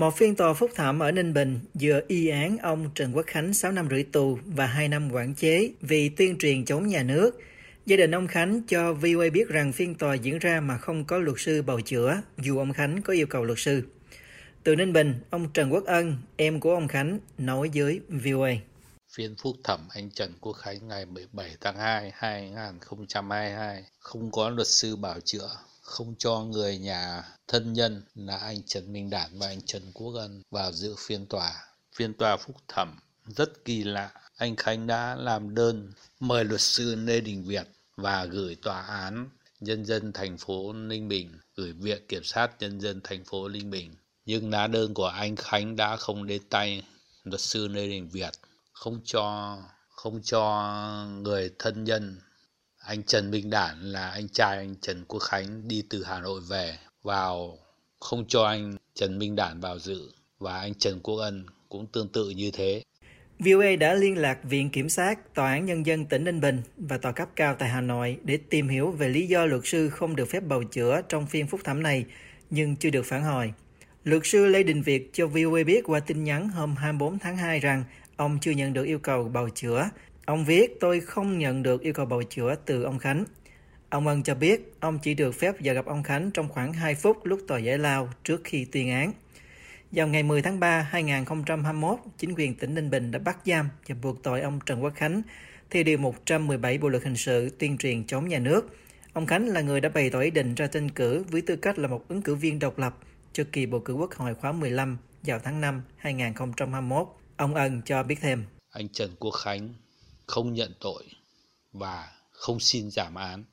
Một phiên tòa phúc thẩm ở Ninh Bình vừa y án ông Trần Quốc Khánh 6 năm rưỡi tù và 2 năm quản chế vì tuyên truyền chống nhà nước. Gia đình ông Khánh cho VOA biết rằng phiên tòa diễn ra mà không có luật sư bào chữa, dù ông Khánh có yêu cầu luật sư. Từ Ninh Bình, ông Trần Quốc Ân, em của ông Khánh, nói với VOA. Phiên phúc thẩm anh Trần Quốc Khánh ngày 17 tháng 2, 2022 không có luật sư bảo chữa không cho người nhà thân nhân là anh Trần Minh Đản và anh Trần Quốc Ân vào dự phiên tòa. Phiên tòa phúc thẩm rất kỳ lạ. Anh Khánh đã làm đơn mời luật sư Lê Đình Việt và gửi tòa án nhân dân thành phố Ninh Bình, gửi viện kiểm sát nhân dân thành phố Ninh Bình. Nhưng lá đơn của anh Khánh đã không đến tay luật sư Lê Đình Việt, không cho không cho người thân nhân anh Trần Minh Đản là anh trai anh Trần Quốc Khánh đi từ Hà Nội về vào không cho anh Trần Minh Đản vào dự và anh Trần Quốc Ân cũng tương tự như thế. VOA đã liên lạc Viện Kiểm sát, Tòa án Nhân dân tỉnh Ninh Bình và Tòa cấp cao tại Hà Nội để tìm hiểu về lý do luật sư không được phép bầu chữa trong phiên phúc thẩm này, nhưng chưa được phản hồi. Luật sư Lê Đình Việt cho VOA biết qua tin nhắn hôm 24 tháng 2 rằng ông chưa nhận được yêu cầu bầu chữa Ông viết tôi không nhận được yêu cầu bầu chữa từ ông Khánh. Ông Ân cho biết ông chỉ được phép vào gặp ông Khánh trong khoảng 2 phút lúc tòa giải lao trước khi tuyên án. Vào ngày 10 tháng 3, 2021, chính quyền tỉnh Ninh Bình đã bắt giam và buộc tội ông Trần Quốc Khánh theo Điều 117 Bộ Luật Hình sự tuyên truyền chống nhà nước. Ông Khánh là người đã bày tỏ ý định ra tranh cử với tư cách là một ứng cử viên độc lập cho kỳ bầu cử quốc hội khóa 15 vào tháng 5 2021. Ông Ân cho biết thêm. Anh Trần Quốc Khánh không nhận tội và không xin giảm án.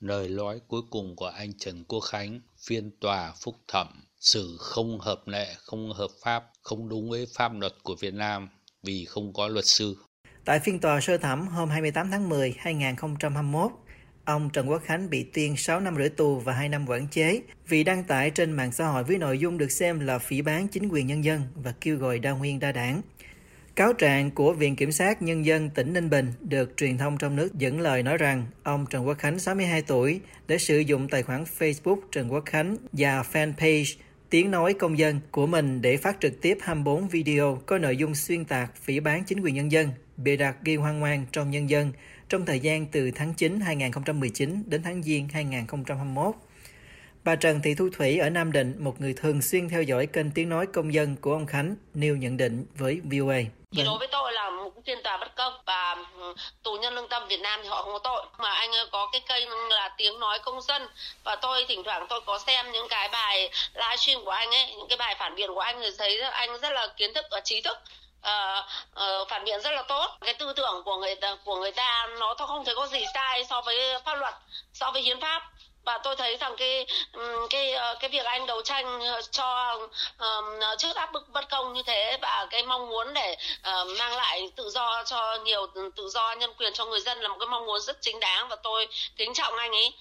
Lời nói cuối cùng của anh Trần Quốc Khánh, phiên tòa phúc thẩm, xử không hợp lệ, không hợp pháp, không đúng với pháp luật của Việt Nam vì không có luật sư. Tại phiên tòa sơ thẩm hôm 28 tháng 10, 2021, ông Trần Quốc Khánh bị tuyên 6 năm rưỡi tù và 2 năm quản chế vì đăng tải trên mạng xã hội với nội dung được xem là phỉ bán chính quyền nhân dân và kêu gọi đa nguyên đa đảng. Cáo trạng của Viện Kiểm sát Nhân dân tỉnh Ninh Bình được truyền thông trong nước dẫn lời nói rằng ông Trần Quốc Khánh 62 tuổi đã sử dụng tài khoản Facebook Trần Quốc Khánh và fanpage tiếng nói công dân của mình để phát trực tiếp 24 video có nội dung xuyên tạc phỉ bán chính quyền nhân dân, bịa đặt gây hoang mang trong nhân dân trong thời gian từ tháng 9 2019 đến tháng Giêng 2021. Bà Trần Thị Thu Thủy ở Nam Định, một người thường xuyên theo dõi kênh tiếng nói công dân của ông Khánh, nêu nhận định với VOA. Thì đối với tôi là một phiên tòa bất công và ừ, tù nhân lương tâm Việt Nam thì họ không có tội. Mà anh có cái kênh là tiếng nói công dân và tôi thỉnh thoảng tôi có xem những cái bài livestream của anh ấy những cái bài phản biện của anh thì thấy anh rất là kiến thức và trí thức uh, uh, phản biện rất là tốt. Cái tư tưởng của người ta của người ta nó không thấy có gì sai so với pháp luật so với hiến pháp và tôi thấy rằng cái cái ờ, cái việc anh đấu tranh ờ, cho um, trước áp bức bất công như thế và cái mong muốn để uh, mang lại tự do cho nhiều tự do nhân quyền cho người dân là một cái mong muốn rất chính đáng và tôi kính trọng anh ấy.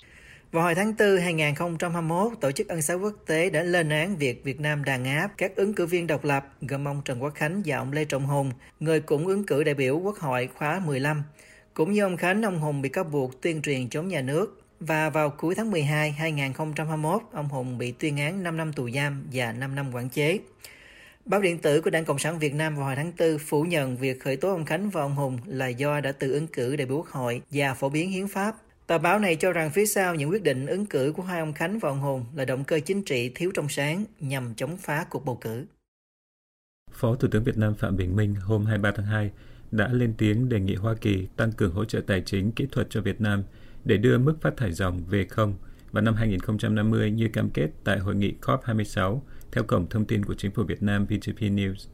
Vào hồi tháng 4 2021, Tổ chức Ân xá Quốc tế đã lên án việc Việt Nam đàn áp các ứng cử viên độc lập gồm ông Trần Quốc Khánh và ông Lê Trọng Hùng, người cũng ứng cử đại biểu Quốc hội khóa 15. Cũng như ông Khánh, ông Hùng bị cáo buộc tuyên truyền chống nhà nước, và vào cuối tháng 12 2021, ông Hùng bị tuyên án 5 năm tù giam và 5 năm quản chế. Báo điện tử của Đảng Cộng sản Việt Nam vào hồi tháng 4 phủ nhận việc khởi tố ông Khánh và ông Hùng là do đã tự ứng cử đại biểu quốc hội và phổ biến hiến pháp. Tờ báo này cho rằng phía sau những quyết định ứng cử của hai ông Khánh và ông Hùng là động cơ chính trị thiếu trong sáng nhằm chống phá cuộc bầu cử. Phó Thủ tướng Việt Nam Phạm Bình Minh hôm 23 tháng 2 đã lên tiếng đề nghị Hoa Kỳ tăng cường hỗ trợ tài chính kỹ thuật cho Việt Nam – để đưa mức phát thải dòng về không vào năm 2050 như cam kết tại hội nghị COP26 theo cổng thông tin của chính phủ Việt Nam VGP News.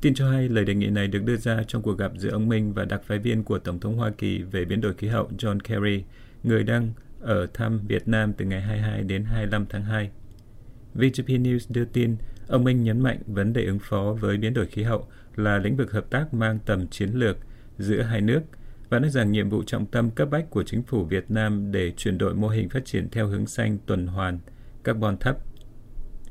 Tin cho hay lời đề nghị này được đưa ra trong cuộc gặp giữa ông Minh và đặc phái viên của Tổng thống Hoa Kỳ về biến đổi khí hậu John Kerry, người đang ở thăm Việt Nam từ ngày 22 đến 25 tháng 2. VGP News đưa tin, ông Minh nhấn mạnh vấn đề ứng phó với biến đổi khí hậu là lĩnh vực hợp tác mang tầm chiến lược giữa hai nước – và nói rằng nhiệm vụ trọng tâm cấp bách của chính phủ Việt Nam để chuyển đổi mô hình phát triển theo hướng xanh tuần hoàn, carbon thấp.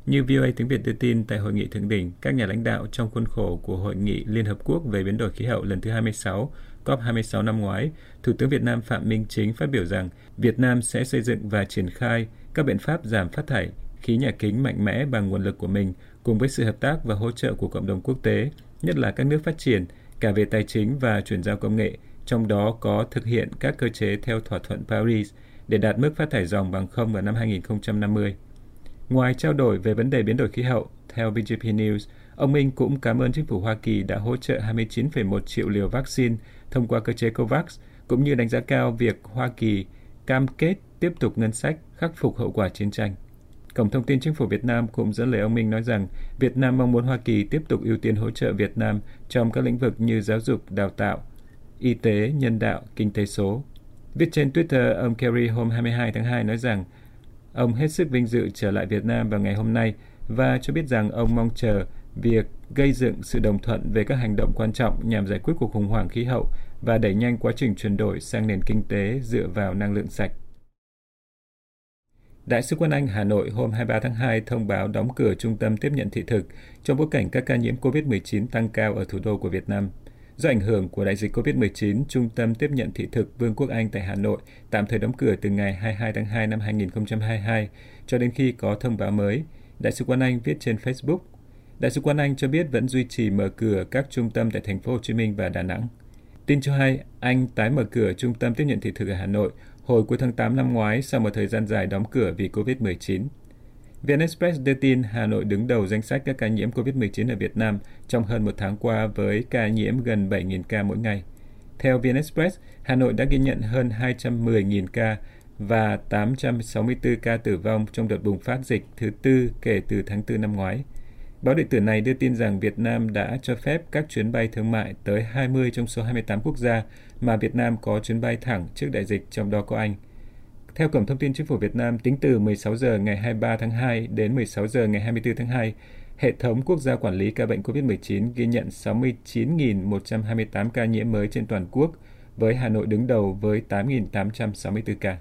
Như VOA tiếng Việt đưa tin tại hội nghị thượng đỉnh, các nhà lãnh đạo trong khuôn khổ của Hội nghị Liên Hợp Quốc về biến đổi khí hậu lần thứ 26, COP26 năm ngoái, Thủ tướng Việt Nam Phạm Minh Chính phát biểu rằng Việt Nam sẽ xây dựng và triển khai các biện pháp giảm phát thải khí nhà kính mạnh mẽ bằng nguồn lực của mình, cùng với sự hợp tác và hỗ trợ của cộng đồng quốc tế, nhất là các nước phát triển, cả về tài chính và chuyển giao công nghệ, trong đó có thực hiện các cơ chế theo thỏa thuận Paris để đạt mức phát thải dòng bằng không vào năm 2050. Ngoài trao đổi về vấn đề biến đổi khí hậu, theo BGP News, ông Minh cũng cảm ơn chính phủ Hoa Kỳ đã hỗ trợ 29,1 triệu liều vaccine thông qua cơ chế COVAX, cũng như đánh giá cao việc Hoa Kỳ cam kết tiếp tục ngân sách khắc phục hậu quả chiến tranh. Cổng thông tin chính phủ Việt Nam cũng dẫn lời ông Minh nói rằng Việt Nam mong muốn Hoa Kỳ tiếp tục ưu tiên hỗ trợ Việt Nam trong các lĩnh vực như giáo dục, đào tạo, y tế, nhân đạo, kinh tế số. Viết trên Twitter, ông Kerry hôm 22 tháng 2 nói rằng ông hết sức vinh dự trở lại Việt Nam vào ngày hôm nay và cho biết rằng ông mong chờ việc gây dựng sự đồng thuận về các hành động quan trọng nhằm giải quyết cuộc khủng hoảng khí hậu và đẩy nhanh quá trình chuyển đổi sang nền kinh tế dựa vào năng lượng sạch. Đại sứ quân Anh Hà Nội hôm 23 tháng 2 thông báo đóng cửa trung tâm tiếp nhận thị thực trong bối cảnh các ca nhiễm COVID-19 tăng cao ở thủ đô của Việt Nam. Do ảnh hưởng của đại dịch COVID-19, Trung tâm tiếp nhận thị thực Vương quốc Anh tại Hà Nội tạm thời đóng cửa từ ngày 22 tháng 2 năm 2022 cho đến khi có thông báo mới. Đại sứ quán Anh viết trên Facebook. Đại sứ quán Anh cho biết vẫn duy trì mở cửa các trung tâm tại thành phố Hồ Chí Minh và Đà Nẵng. Tin cho hay, Anh tái mở cửa trung tâm tiếp nhận thị thực ở Hà Nội hồi cuối tháng 8 năm ngoái sau một thời gian dài đóng cửa vì COVID-19. VN Express đưa tin Hà Nội đứng đầu danh sách các ca nhiễm COVID-19 ở Việt Nam trong hơn một tháng qua với ca nhiễm gần 7.000 ca mỗi ngày. Theo VN Express, Hà Nội đã ghi nhận hơn 210.000 ca và 864 ca tử vong trong đợt bùng phát dịch thứ tư kể từ tháng 4 năm ngoái. Báo điện tử này đưa tin rằng Việt Nam đã cho phép các chuyến bay thương mại tới 20 trong số 28 quốc gia mà Việt Nam có chuyến bay thẳng trước đại dịch, trong đó có Anh. Theo Cổng Thông tin Chính phủ Việt Nam, tính từ 16 giờ ngày 23 tháng 2 đến 16 giờ ngày 24 tháng 2, hệ thống quốc gia quản lý ca bệnh COVID-19 ghi nhận 69.128 ca nhiễm mới trên toàn quốc, với Hà Nội đứng đầu với 8.864 ca.